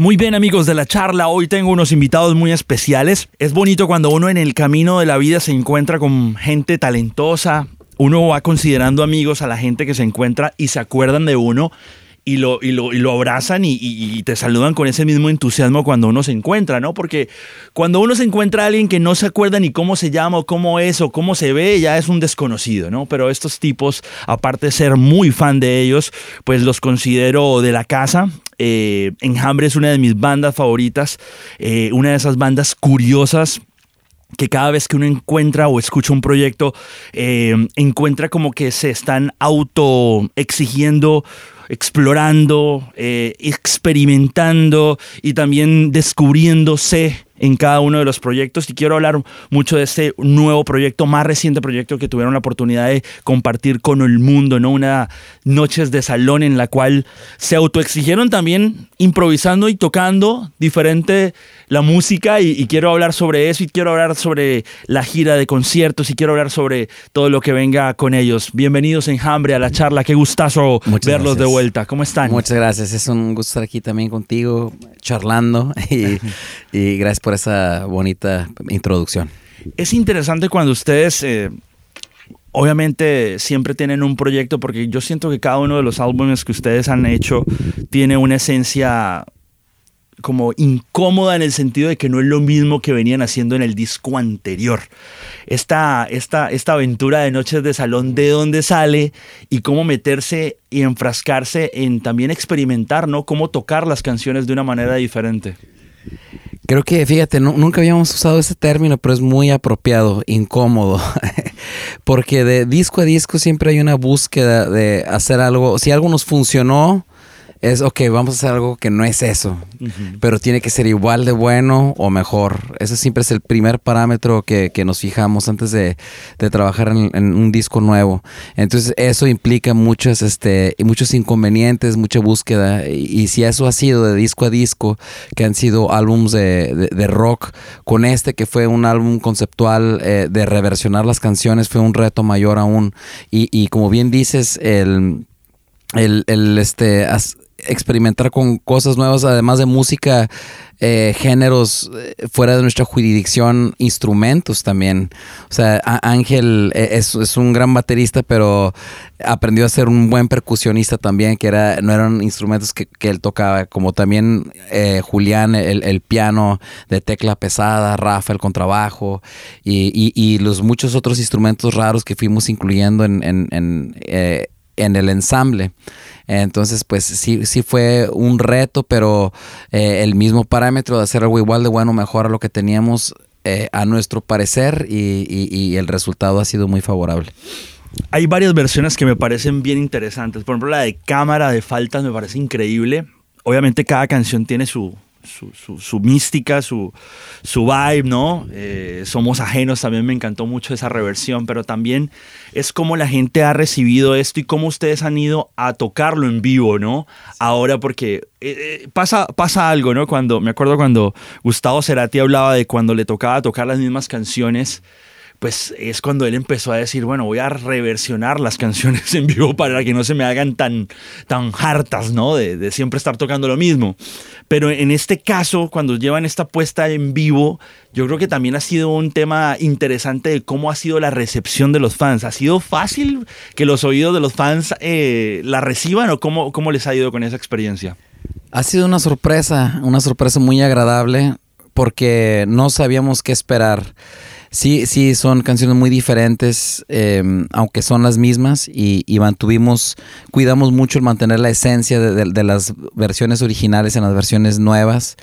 Muy bien amigos de la charla, hoy tengo unos invitados muy especiales. Es bonito cuando uno en el camino de la vida se encuentra con gente talentosa, uno va considerando amigos a la gente que se encuentra y se acuerdan de uno y lo, y lo, y lo abrazan y, te saludan con ese mismo entusiasmo cuando uno se encuentra, ¿no? Porque cuando uno se encuentra a alguien que no se acuerda ni cómo se llama o cómo es o cómo se ve, ya es un desconocido, ¿no? Pero estos tipos, aparte de ser muy fan de ellos, pues los considero de la casa. Eh, Enjambre es una de mis bandas favoritas, eh, una de esas bandas curiosas que cada vez que uno encuentra o escucha un proyecto, eh, encuentra como que se están auto exigiendo explorando, eh, experimentando y también descubriéndose en cada uno de los proyectos y quiero hablar mucho de este nuevo proyecto, más reciente proyecto que tuvieron la oportunidad de compartir con el mundo, ¿no? Una noches de salón en la cual se autoexigieron también improvisando y tocando diferente la música y, quiero hablar sobre eso y quiero hablar sobre la gira de conciertos y quiero hablar sobre todo lo que venga con ellos. Bienvenidos Enjambre a la charla, qué gustazo verlos de vuelta. ¿Cómo están? Muchas gracias, es un gusto estar aquí también contigo, charlando y, y gracias por esa bonita introducción. Es interesante cuando ustedes... Eh, obviamente siempre tienen un proyecto porque yo siento que cada uno de los álbumes que ustedes han hecho tiene una esencia como incómoda en el sentido de que no es lo mismo que venían haciendo en el disco anterior. Esta, esta, esta aventura de Noches de Salón, ¿de dónde sale? Y cómo meterse y enfrascarse en también experimentar, ¿no? Cómo tocar las canciones de una manera diferente. Creo que, fíjate, nunca habíamos usado ese término, pero es muy apropiado, incómodo. Porque de disco a disco siempre hay una búsqueda de hacer algo. Si algo nos funcionó, es, ok, vamos a hacer algo que no es eso, pero tiene que ser igual de bueno o mejor. Ese siempre es el primer parámetro que, nos fijamos antes de, trabajar en, un disco nuevo. Entonces eso implica muchos, este, muchos inconvenientes, mucha búsqueda. Y, si eso ha sido de disco a disco, que han sido álbums de, rock, con este que fue un álbum conceptual eh, de reversionar las canciones, fue un reto mayor aún. Y, y como bien dices, el el, el, este experimentar con cosas nuevas, además de música, eh, géneros eh, fuera de nuestra jurisdicción, instrumentos también. O sea, Ángel eh, es, un gran baterista, pero aprendió a ser un buen percusionista también, que era, no eran instrumentos que, él tocaba, como también Julián, el, piano de tecla pesada, Rafa, el contrabajo, y, los muchos otros instrumentos raros que fuimos incluyendo en, el ensamble. Entonces, pues sí, sí fue un reto, pero eh, el mismo parámetro de hacer algo igual de bueno, mejor a lo que teníamos eh, a nuestro parecer y, el resultado ha sido muy favorable. Hay varias versiones que me parecen bien interesantes. Por ejemplo, la de cámara de faltas me parece increíble. Obviamente cada canción tiene su, su, mística, su, su vibe, ¿no? Eh, Somos ajenos, también me encantó mucho esa reversión, pero también es como la gente ha recibido esto y cómo ustedes han ido a tocarlo en vivo, ¿no? Ahora porque eh, eh, pasa, pasa algo, ¿no? Cuando, me acuerdo cuando Gustavo Cerati hablaba de cuando le tocaba tocar las mismas canciones pues es cuando él empezó a decir, bueno, voy a reversionar las canciones en vivo para que no se me hagan tan, tan hartas, ¿no? De, siempre estar tocando lo mismo. Pero en este caso, cuando llevan esta puesta en vivo, yo creo que también ha sido un tema interesante de cómo ha sido la recepción de los fans. ¿Ha sido fácil que los oídos de los fans eh, la reciban o cómo, cómo les ha ido con esa experiencia? Ha sido una sorpresa, una sorpresa muy agradable porque no sabíamos qué esperar. Sí, sí, son canciones muy diferentes, em, aunque son las mismas, y, mantuvimos, cuidamos mucho el mantener la esencia de, las versiones originales en las versiones nuevas.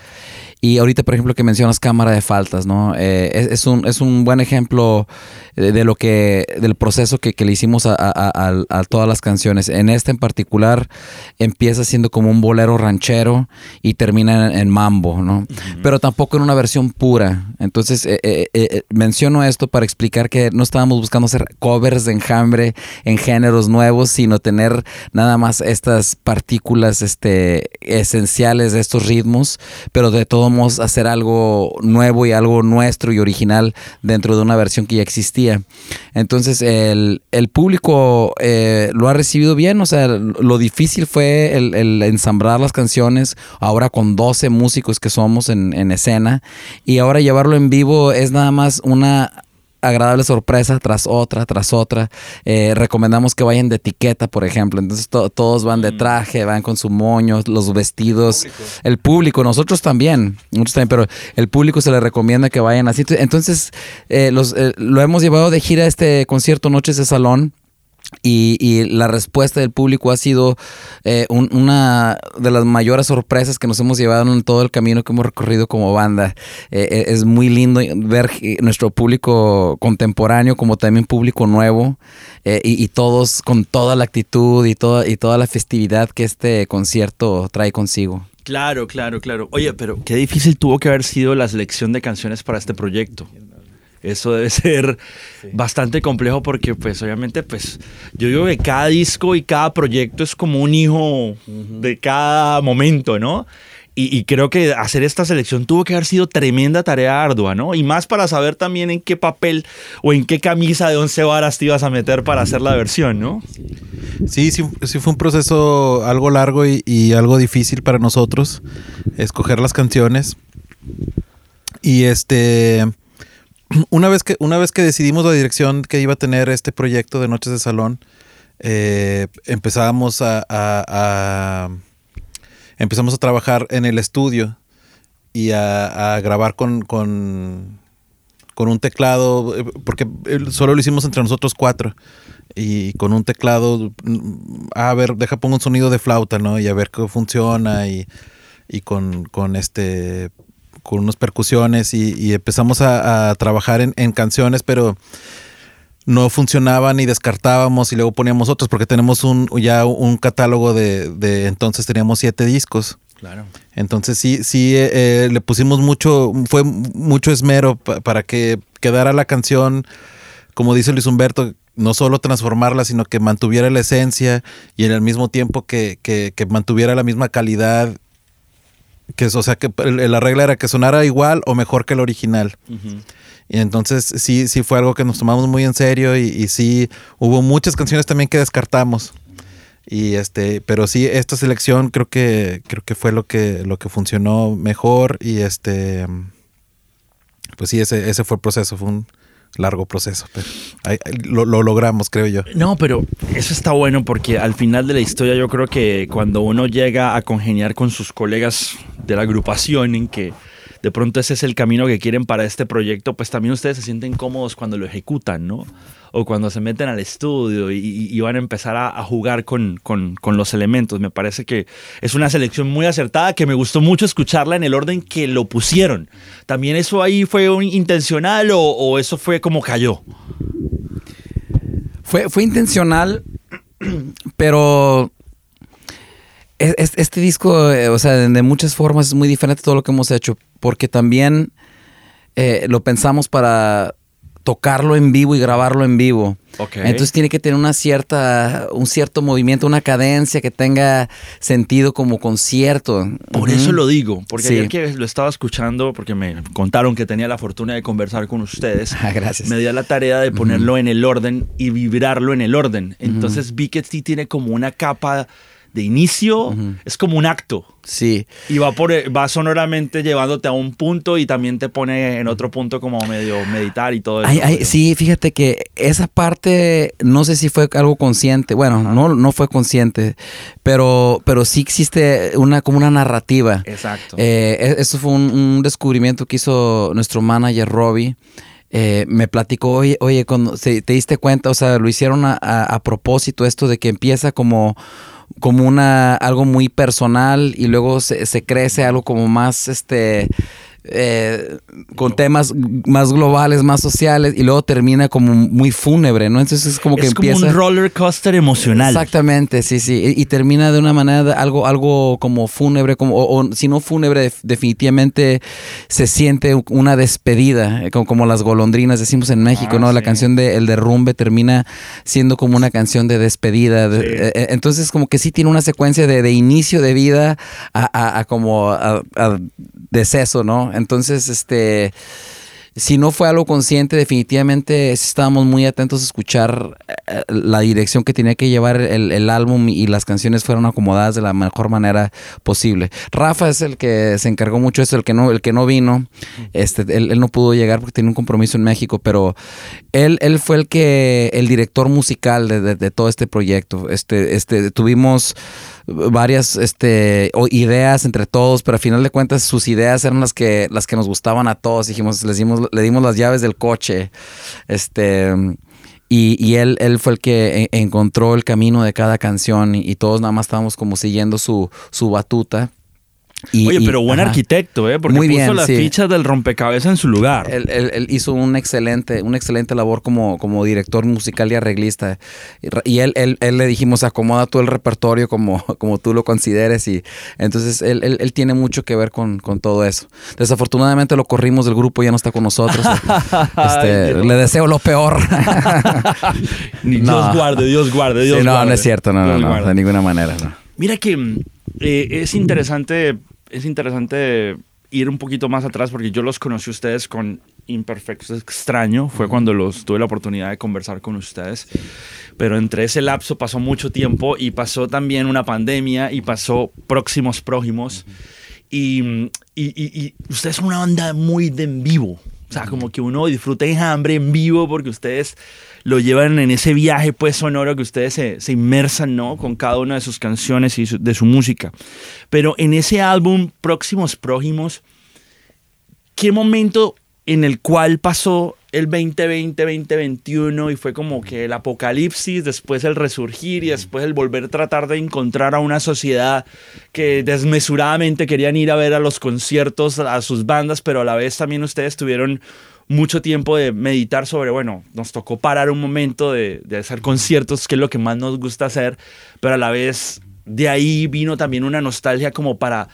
Y ahorita, por ejemplo, que mencionas cámara de faltas, ¿no? Eh, es, un, es un buen ejemplo de, lo que, del proceso que, le hicimos a, todas las canciones. En esta en particular empieza siendo como un bolero ranchero y termina en, mambo, ¿no? Pero tampoco en una versión pura. Entonces, eh, eh, menciono esto para explicar que no estábamos buscando hacer covers de enjambre en géneros nuevos, sino tener nada más estas partículas este, esenciales de estos ritmos, pero de todo hacer algo nuevo y algo nuestro y original dentro de una versión que ya existía. Entonces el, público eh, lo ha recibido bien, o sea, lo difícil fue el, ensamblar las canciones, ahora con 12 músicos que somos en, en escena, y ahora llevarlo en vivo es nada más una agradable sorpresa tras otra, tras otra. Eh, recomendamos que vayan de etiqueta, por ejemplo. Entonces todos van de mm. traje, van con su moño, los vestidos. El público, nosotros también, nosotros también, pero el público se le recomienda que vayan así. Entonces eh, los, eh, lo hemos llevado de gira a este concierto Noches de Salón. Y, la respuesta del público ha sido eh, una de las mayores sorpresas que nos hemos llevado en todo el camino que hemos recorrido como banda. Eh, eh, es muy lindo ver nuestro público contemporáneo como también público nuevo y, todos con toda la actitud y toda, y toda la festividad que este concierto trae consigo. Claro, claro, claro. Oye, pero qué difícil tuvo que haber sido la selección de canciones para este proyecto. Eso debe ser bastante complejo porque pues obviamente pues yo digo que cada disco y cada proyecto es como un hijo de cada momento, ¿no? Y, creo que hacer esta selección tuvo que haber sido tremenda tarea ardua, ¿no? Y más para saber también en qué papel o en qué camisa de once varas te ibas a meter para hacer la versión, ¿no? Sí, sí, sí fue un proceso algo largo y algo difícil para nosotros escoger las canciones. Y este una vez que, una vez que decidimos la dirección que iba a tener este proyecto de Noches de Salón, eh, empezamos a, empezamos a trabajar en el estudio y a, grabar con, con, un teclado, eh, porque solo lo hicimos entre nosotros cuatro. Y con un teclado, mm, a ver, deja pongo un sonido de flauta, ¿no? Y a ver cómo funciona y, y con, con este con unas percusiones y, empezamos a, trabajar en, canciones, pero no funcionaban y descartábamos y luego poníamos otros porque tenemos un ya un catálogo de, entonces teníamos siete discos. Claro. Entonces sí, sí eh, eh, le pusimos mucho, fue mucho esmero para que quedara la canción, como dice Luis Humberto, no solo transformarla, sino que mantuviera la esencia y en el mismo tiempo que, que, que mantuviera la misma calidad que o sea, que la regla era que sonara igual o mejor que el original. Y entonces sí, sí fue algo que nos tomamos muy en serio y, sí hubo muchas canciones también que descartamos. Y este, pero sí, esta selección creo que, creo que fue lo que, lo que funcionó mejor. Y este, pues sí, ese, ese fue el proceso, fue un, largo proceso, pero lo, logramos, creo yo. No, pero eso está bueno porque al final de la historia yo creo que cuando uno llega a congeniar con sus colegas de la agrupación en que de pronto ese es el camino que quieren para este proyecto, pues también ustedes se sienten cómodos cuando lo ejecutan, ¿no? O cuando se meten al estudio y, van a empezar a, jugar con, los elementos. Me parece que es una selección muy acertada que me gustó mucho escucharla en el orden que lo pusieron. ¿También eso ahí fue intencional o, eso fue como cayó? Fue, intencional, pero este disco, eh, o sea, de muchas formas es muy diferente a todo lo que hemos hecho, porque también eh, lo pensamos para tocarlo en vivo y grabarlo en vivo. Entonces tiene que tener una cierta, un cierto movimiento, una cadencia que tenga sentido como concierto. Por eso lo digo, porque ayer que lo estaba escuchando, porque me contaron que tenía la fortuna de conversar con ustedes. Ah, gracias. Me dio la tarea de ponerlo en el orden y vibrarlo en el orden. Entonces vi que sí tiene como una capa de inicio, es como un acto. Sí. Y va, por, va sonoramente llevándote a un punto y también te pone en otro punto como medio meditar y todo eso. sí, fíjate que esa parte, no sé si fue algo consciente, bueno, no, no fue consciente, pero, pero sí existe una, como una narrativa. Exacto. Eh, e, eso fue un, descubrimiento que hizo nuestro manager Robbie. Eh, me platicó, oye, oye, cuando te diste cuenta, o sea, lo hicieron a, a propósito esto de que empieza como como una algo muy personal y luego se, se crece algo como más este eh, con temas más globales, más sociales, y luego termina como muy fúnebre, ¿no? Entonces es como que empieza. Como un roller coaster emocional. Exactamente, sí, sí. Y, termina de una manera algo, algo como fúnebre, como, o, si no fúnebre, definitivamente se siente una despedida, eh, como, como las golondrinas decimos en México, ah, ¿no? La canción de El Derrumbe termina siendo como una canción de despedida. Eh, entonces, como que sí tiene una secuencia de, inicio de vida a, como a deceso, ¿no? Entonces, este si no fue algo consciente, definitivamente estábamos muy atentos a escuchar eh, la dirección que tenía que llevar el, álbum y las canciones fueron acomodadas de la mejor manera posible. Rafa es el que se encargó mucho de eso, el que no, el que no vino. Este, él, no pudo llegar porque tenía un compromiso en México, pero él, él fue el que, el director musical de, de todo este proyecto. Este, este, tuvimos varias este, ideas entre todos, pero a final de cuentas sus ideas eran las que, las que nos gustaban a todos. Dijimos, les dimos, le dimos las llaves del coche. Este, y, y él, él fue el que e, encontró el camino de cada canción y, y todos nada más estábamos como siguiendo su, su batuta. Oye, pero buen arquitecto, ¿eh? Porque Muy puso las fichas del rompecabezas en su lugar. Él, hizo un excelente, una excelente labor como, como director musical y arreglista. Y él, él, le dijimos, acomoda todo el repertorio como, como tú lo consideres. Y entonces él, tiene mucho que ver con, todo eso. Desafortunadamente lo corrimos del grupo, ya no está con nosotros. Este, le deseo lo peor. Dios guarde, Dios guarde, Dios no, no es cierto, no, no, de ninguna manera. Mira que eh, es interesante, es interesante ir un poquito más atrás porque yo los conocí a ustedes con Imperfectos Extraño, fue cuando los tuve la oportunidad de conversar con ustedes, pero entre ese lapso pasó mucho tiempo y pasó también una pandemia y pasó Próximos Prójimos. Y, y, ustedes son una banda muy de en vivo, o sea, como que uno disfruta hambre en vivo porque ustedes lo llevan en ese viaje pues sonoro que ustedes se, se inmersan, ¿no? Con cada una de sus canciones y de su música. Pero en ese álbum, Próximos Prójimos, ¿qué momento en el cual pasó el 2020, 2021 y fue como que el apocalipsis, después el resurgir y después el volver a tratar de encontrar a una sociedad que desmesuradamente querían ir a ver a los conciertos, a sus bandas, pero a la vez también ustedes tuvieron mucho tiempo de meditar sobre, bueno, nos tocó parar un momento de, hacer conciertos, que es lo que más nos gusta hacer, pero a la vez de ahí vino también una nostalgia como para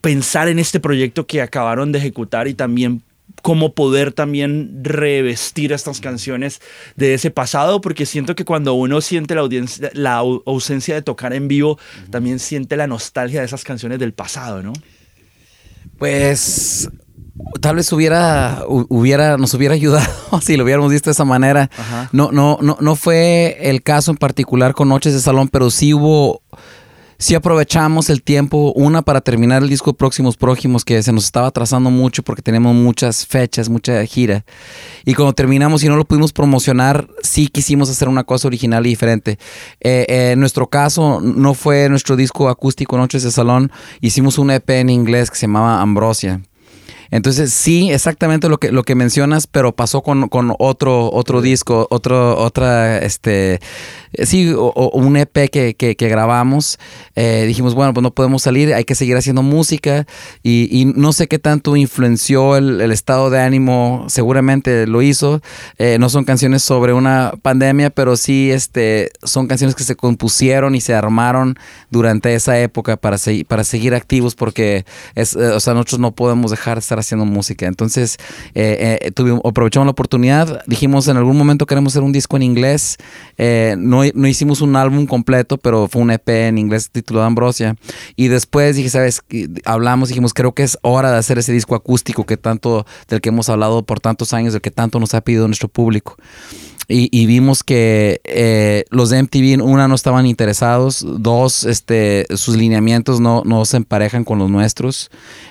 pensar en este proyecto que acabaron de ejecutar y también cómo poder también revestir estas canciones de ese pasado, porque siento que cuando uno siente la, audiencia, la ausencia de tocar en vivo, también siente la nostalgia de esas canciones del pasado, ¿no? Pues tal vez hubiera, hubiera, nos hubiera ayudado si lo hubiéramos visto de esa manera. No, no, no, no fue el caso en particular con Noches de Salón, pero sí hubo, sí aprovechamos el tiempo, una para terminar el disco Próximos Prójimos, que se nos estaba trazando mucho porque tenemos muchas fechas, mucha gira. Y cuando terminamos y no lo pudimos promocionar, sí quisimos hacer una cosa original y diferente. Eh, eh, en nuestro caso, no fue nuestro disco acústico Noches de Salón, hicimos un EP en inglés que se llamaba Ambrosia. Entonces, sí, exactamente lo que, lo que mencionas, pero pasó con, otro, otro disco, otro, otra, este, sí, o, un EP que, que, grabamos. Eh, dijimos, bueno, pues no podemos salir, hay que seguir haciendo música y, no sé qué tanto influenció el, estado de ánimo, seguramente lo hizo. Eh, no son canciones sobre una pandemia, pero sí, este, son canciones que se compusieron y se armaron durante esa época para, para seguir activos porque es, eh, o sea, nosotros no podemos dejar de estar haciendo música. Entonces, eh, eh, aprovechamos la oportunidad, dijimos en algún momento queremos hacer un disco en inglés. Eh, no, no, hicimos un álbum completo, pero fue un EP en inglés titulado Ambrosia. Y después dije, ¿sabes? Hablamos, dijimos, creo que es hora de hacer ese disco acústico que tanto, del que hemos hablado por tantos años, del que tanto nos ha pedido nuestro público. Y, vimos que eh, los de MTV, una, no estaban interesados, dos, este, sus lineamientos no, no se emparejan con los nuestros,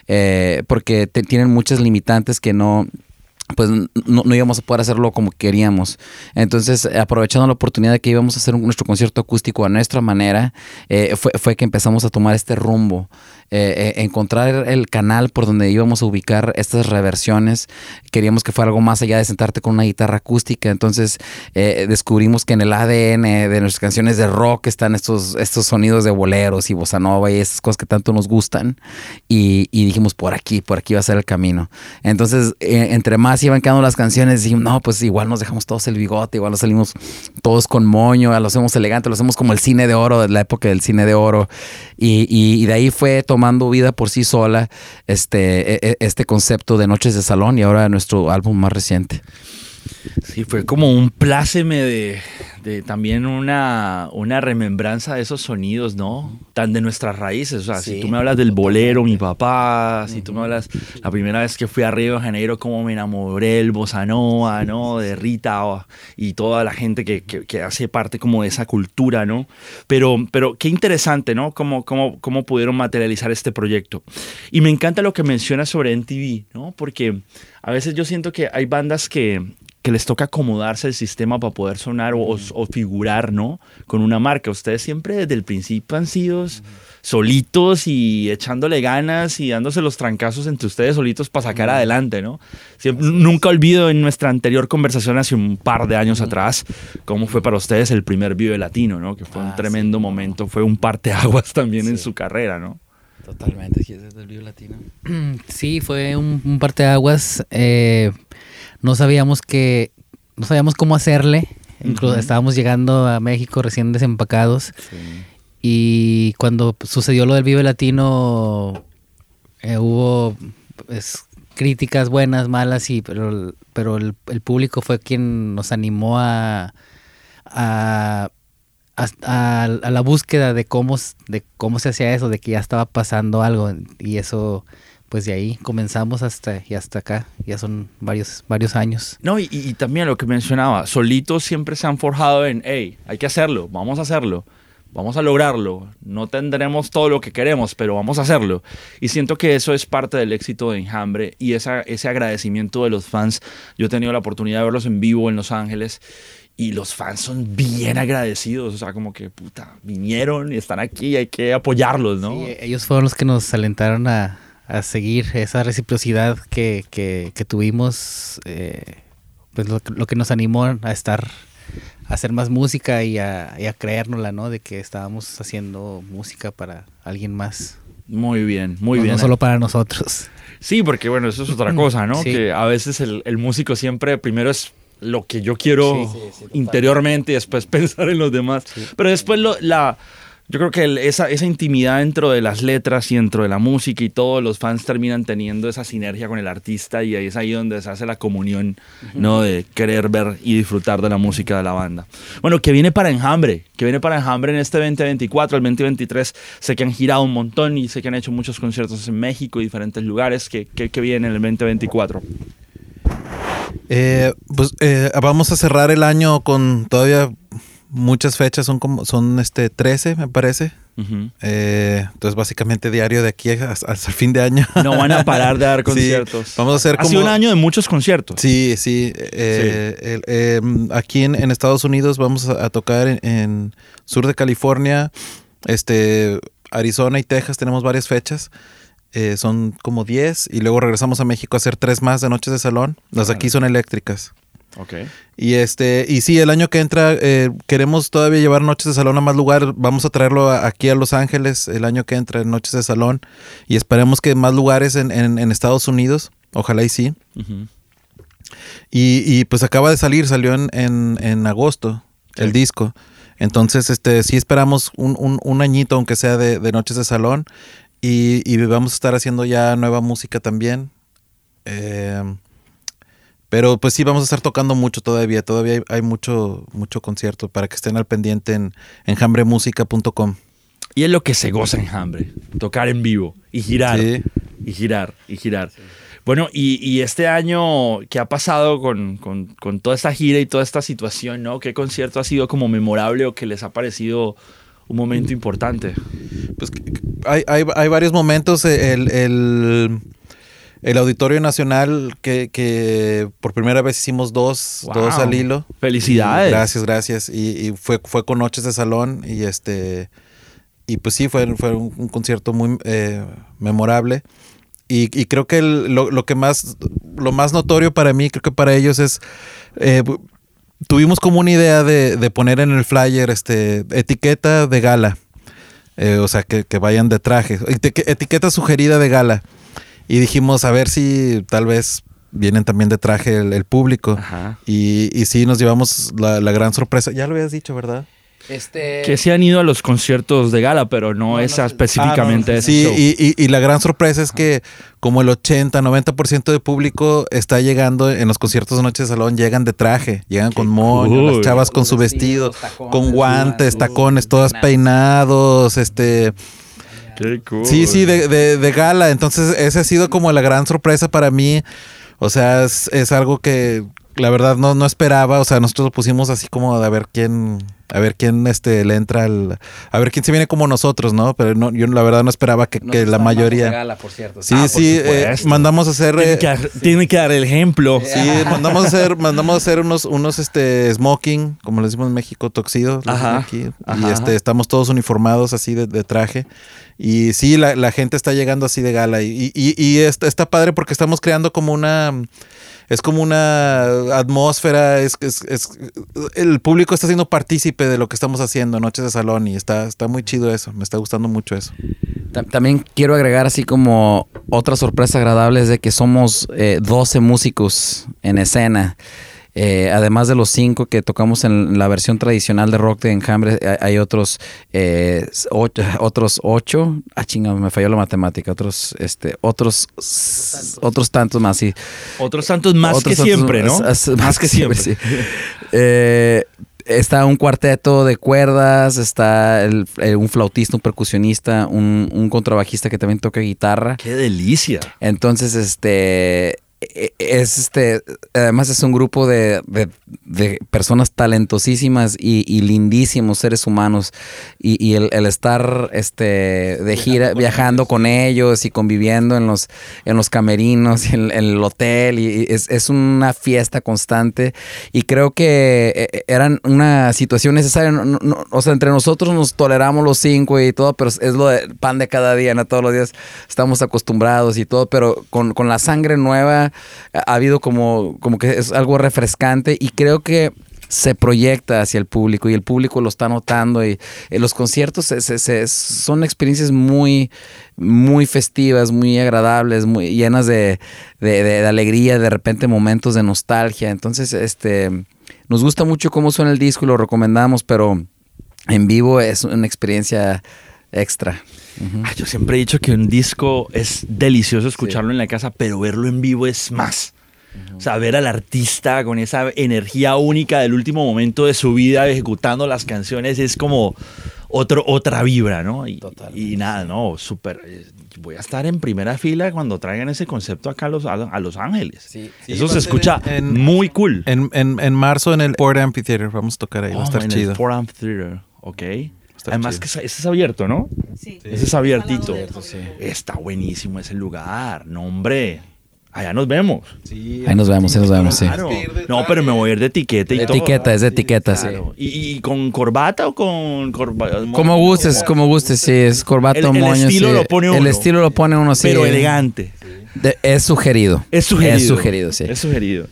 eh, porque tienen muchas limitantes que no, pues no, íbamos a poder hacerlo como queríamos. Entonces, aprovechando la oportunidad de que íbamos a hacer nuestro concierto acústico a nuestra manera, eh, fue, fue, que empezamos a tomar este rumbo. Eh, eh, encontrar el canal por donde íbamos a ubicar estas reversiones. Queríamos que fuera algo más allá de sentarte con una guitarra acústica. Entonces eh, descubrimos que en el ADN de nuestras canciones de rock están estos, estos sonidos de boleros y bossa nova y esas cosas que tanto nos gustan. Y, dijimos, por aquí, por aquí va a ser el camino. Entonces, entre más iban quedando las canciones, dijimos, no, pues igual nos dejamos todos el bigote, igual nos salimos todos con moño, lo hacemos elegante, lo hacemos como el cine de oro, de la época del cine de oro. Y, de ahí fue tomando vida por sí sola este, e, e, este concepto de Noches de Salón y ahora nuestro álbum más reciente. Sí, fue como un pláceme de, de también una, una remembranza de esos sonidos, ¿no? Tan de nuestras raíces. O sea, si tú me hablas del bolero, mi papá, si tú me hablas la primera vez que fui a Río de Janeiro, cómo me enamoré del bossa nova, ¿no? De Rita y toda la gente que, que- que hace parte como de esa cultura, ¿no? Pero, pero qué interesante, ¿no? Cómo, cómo, cómo pudieron materializar este proyecto. Y me encanta lo que mencionas sobre NTV, ¿no? Porque a veces yo siento que hay bandas que, que les toca acomodarse al sistema para poder sonar o, figurar, ¿no? Con una marca. Ustedes siempre desde el principio han sido solitos y echándole ganas y dándose los trancazos entre ustedes solitos para sacar adelante, ¿no? Siempre- nunca olvido en nuestra anterior conversación hace un par de años atrás cómo fue para ustedes el primer Vive Latino, ¿no? Que fue un Ah, tremendo sí. momento, fue un parteaguas también en su carrera, ¿no? Totalmente, sí, desde el Vivo Latino. Sí, fue un, un parteaguas. eh, no sabíamos que, no sabíamos cómo hacerle. Incluso estábamos llegando a México recién desempacados. Y cuando sucedió lo del Vive Latino, eh, hubo pues, críticas buenas, malas, y, pero, el- pero el, el público fue quien nos animó a, a, a- a- a la búsqueda de cómo, de cómo se hacía eso, de que ya estaba pasando algo. Y eso, pues de ahí comenzamos hasta, y hasta acá. Ya son varios, varios años. No, y, y también lo que mencionaba, solitos siempre se han forjado en, hey, hay que hacerlo, vamos a hacerlo, vamos a lograrlo, no tendremos todo lo que queremos, pero vamos a hacerlo. Y siento que eso es parte del éxito de Enjambre y esa, ese agradecimiento de los fans. Yo he tenido la oportunidad de verlos en vivo en Los Ángeles y los fans son bien agradecidos, o sea, como que, puta, vinieron y están aquí, hay que apoyarlos, ¿no? Sí, ellos fueron los que nos alentaron a, a seguir esa reciprocidad que, que- que tuvimos, eh, pues lo, que- lo que nos animó a estar, a hacer más música y a, y a creérnosla, ¿no? De que estábamos haciendo música para alguien más. Muy bien, muy no, bien. no solo para nosotros. Sí, porque bueno, eso es otra cosa, ¿no? Sí. Que a veces el, el músico siempre primero es lo que yo quiero Sí, sí, interiormente y después pensar en los demás. Pero después lo- la, yo creo que el- esa, esa intimidad dentro de las letras y dentro de la música y todo, los fans terminan teniendo esa sinergia con el artista y ahí es ahí donde se hace la comunión, ¿no? De querer ver y disfrutar de la música de la banda. Bueno, que viene para Enjambre, que viene para Enjambre en este 2024, el 2023. Sé que han girado un montón y sé que han hecho muchos conciertos en México y diferentes lugares. que que que viene en el 2024? Eh, pues eh, vamos a cerrar el año con todavía muchas fechas, son como son este 13 me parece. Eh, entonces básicamente diario de aquí hasta, hasta el fin de año. No van a parar de dar Sí, conciertos. vamos a hacer Ha sido como- un año de muchos conciertos. Sí, sí. eh, el- eh, aquí en, en Estados Unidos vamos a, a tocar en, en sur de California, este, Arizona y Texas. Tenemos varias fechas. Eh, son como 10 y luego regresamos a México a hacer tres más de noches de salón. Las aquí son eléctricas. Ok. Y este, y sí, el año que entra eh, queremos todavía llevar noches de salón a más lugares. Vamos a traerlo a- aquí a Los Ángeles el año que entra, noches de salón. Y esperemos que más lugares en, en- en Estados Unidos. Ojalá y sí. Y, y, pues acaba de salir, salió en, en, agosto el disco. Entonces, este, sí esperamos un, un, un añito, aunque sea de, de noches de salón. Y, y vamos a estar haciendo ya nueva música también. Eh, pero pues sí, vamos a estar tocando mucho todavía. Todavía hay, hay mucho, mucho concierto para que estén al pendiente en enjambremusica.com. Y es lo que se goza Enjambre. Tocar en vivo y girar. Sí. Y girar, y girar. Bueno, y, y este año que ha pasado con, con- con toda esta gira y toda esta situación, ¿no? ¿Qué concierto ha sido como memorable o que les ha parecido un momento importante? Pues hay, hay, hay varios momentos. El, el, el Auditorio Nacional que, que por primera vez hicimos dos, Wow. dos al hilo. Felicidades. Y gracias, gracias. Y, y fue, fue con noches de salón y este y pues sí, fue, fue un, un concierto muy eh, memorable. Y, y creo que el- lo, lo que más, lo más notorio para mí, creo que para ellos es, eh, tuvimos como una idea de, de poner en el flyer este, etiqueta de gala. Eh, o sea, que, que vayan de traje. Eti- Etiqueta sugerida de gala. Y dijimos, a ver si tal vez vienen también de traje el, el público. Ajá. Y, y sí, nos llevamos la, la gran sorpresa. Ya lo habías dicho, ¿verdad? Este, Que sí han ido a los conciertos de gala, pero no, esa específicamente Ah, no, ese sí, show. y, y- y la gran sorpresa es que como el 80, 90% de público está llegando en los conciertos de Noche de Salón, llegan de traje, llegan con moño, cool. las chavas con su vestido, tacones, con guantes, uh, tacones, todas peinados, este... Qué cool. Sí, sí, de, gala. Entonces, esa ha sido como la gran sorpresa para mí. O sea, es algo que la verdad no, no esperaba. O sea, nosotros lo pusimos así como de a ver quién, a ver quién este le entra al, a ver quién se viene como nosotros, ¿no? Pero no, yo la verdad no esperaba que, no que la mayoría. Gala, por cierto. Sí, Ah, por sí, eh, mandamos a hacer. Tiene eh, que, dar- tiene que dar el ejemplo. Sí, mandamos a hacer, mandamos a hacer unos, unos este smoking, como le decimos en México, toxido. Ajá, aquí. ajá, y este, ajá. estamos todos uniformados así de, de traje. Y sí, la, la gente está llegando así de gala. Y, y, y está, está padre porque estamos creando como una. Es como una atmósfera. Es, es, es- el público está siendo partícipe de lo que estamos haciendo, Noches de Salón. Y está, está muy chido eso. Me está gustando mucho eso. Ta- También quiero agregar así como otra sorpresa agradable es de que somos eh, 12 músicos en escena. Eh, además de los cinco que tocamos en la versión tradicional de rock de Enjambre, hay, otros eh, ocho, otros ocho. Ah, chinga, me falló la matemática. Otros, este, otros, otros tantos más. Sí. Otros tantos más Otros que tantos- siempre, ¿no? más que siempre. sí. Eh, está un cuarteto de cuerdas, está el- un flautista, un percusionista, un, un contrabajista que también toca guitarra. Qué delicia. Entonces, este es este, además es un grupo de, de- de personas talentosísimas y, y lindísimos seres humanos. Y, y el, el estar este, de gira, viajando con ellos y conviviendo en los, en los camerinos, y en, en el hotel, y, es, es una fiesta constante. Y creo que eh, eran una situación necesaria. No- no- no- o sea, entre nosotros nos toleramos los cinco y todo, pero es lo de pan de cada día, ¿no? Todos los días estamos acostumbrados y todo, pero con, con la sangre nueva ha ha habido como, como que es algo refrescante y creo que se proyecta hacia el público y el público lo está notando y eh, los conciertos se- se- se- son experiencias muy muy festivas, muy agradables, muy llenas de, de- de- de alegría, de repente momentos de nostalgia. Entonces, este nos gusta mucho cómo suena el disco y lo recomendamos, pero en vivo es una experiencia extra. Ah, yo siempre he dicho que un disco es delicioso escucharlo en la casa, pero verlo en vivo es más. O sea, ver al artista con esa energía única del último momento de su vida ejecutando las canciones es como otro, otra vibra, ¿no? Y, y nada, no, súper. eh, Voy a estar en primera fila cuando traigan ese concepto acá a Los, a, a Los Ángeles. Sí, Eso va se escucha en- muy cool. En, en, en marzo en el Ford Amphitheater vamos a tocar ahí. va a Oh, estar en chido. el Forum Theater, ok. Además chido. que ese ese es abierto, ¿no? Sí. Ese es abiertito. Abierto, sí. Está buenísimo ese lugar. No, hombre. Allá nos vemos. Ahí nos vemos, ahí nos vemos, sí. Claro. No, pero me voy a ir de etiqueta y De todo. etiqueta, es de etiqueta, sí. Claro. ¿Y, y con corbata o con corbata? Como gustes, como gustes, sí, es corbata El- o el moño. estilo sí. lo pone El uno. estilo lo pone uno, sí. Pero elegante. De- es sugerido. Es sugerido. Es sugerido, sí. Es sugerido.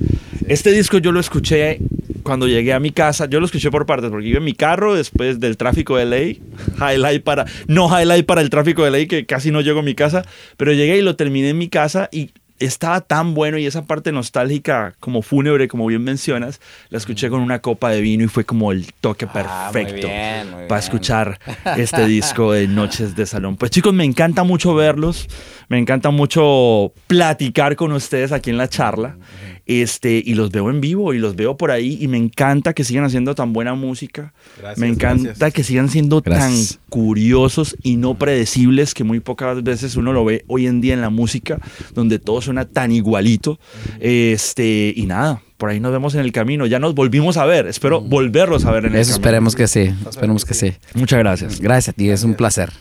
Este disco yo lo escuché cuando llegué a mi casa. Yo lo escuché por partes porque iba en mi carro después del tráfico de ley. Highlight para. No highlight para el tráfico de ley que casi no llego a mi casa. Pero llegué y lo terminé en mi casa y estaba tan bueno y esa parte nostálgica como fúnebre, como bien mencionas, la escuché con una copa de vino y fue como el toque Ah, muy perfecto bien, muy para bien. escuchar este disco de Noches de Salón. Pues chicos, me encanta mucho verlos, me encanta mucho platicar con ustedes aquí en la charla. Este, y los veo en vivo y los veo por ahí y me encanta que sigan haciendo tan buena música. Gracias, me encanta gracias. que sigan siendo Gracias. tan curiosos y no predecibles que muy pocas veces uno lo ve hoy en día en la música, donde todo suena tan igualito. Este, y nada, por ahí nos vemos en el camino. Ya nos volvimos a ver. Espero volverlos a ver en el Eso camino. esperemos que sí. Esperemos que sí. Muchas gracias. Gracias a ti, es un placer.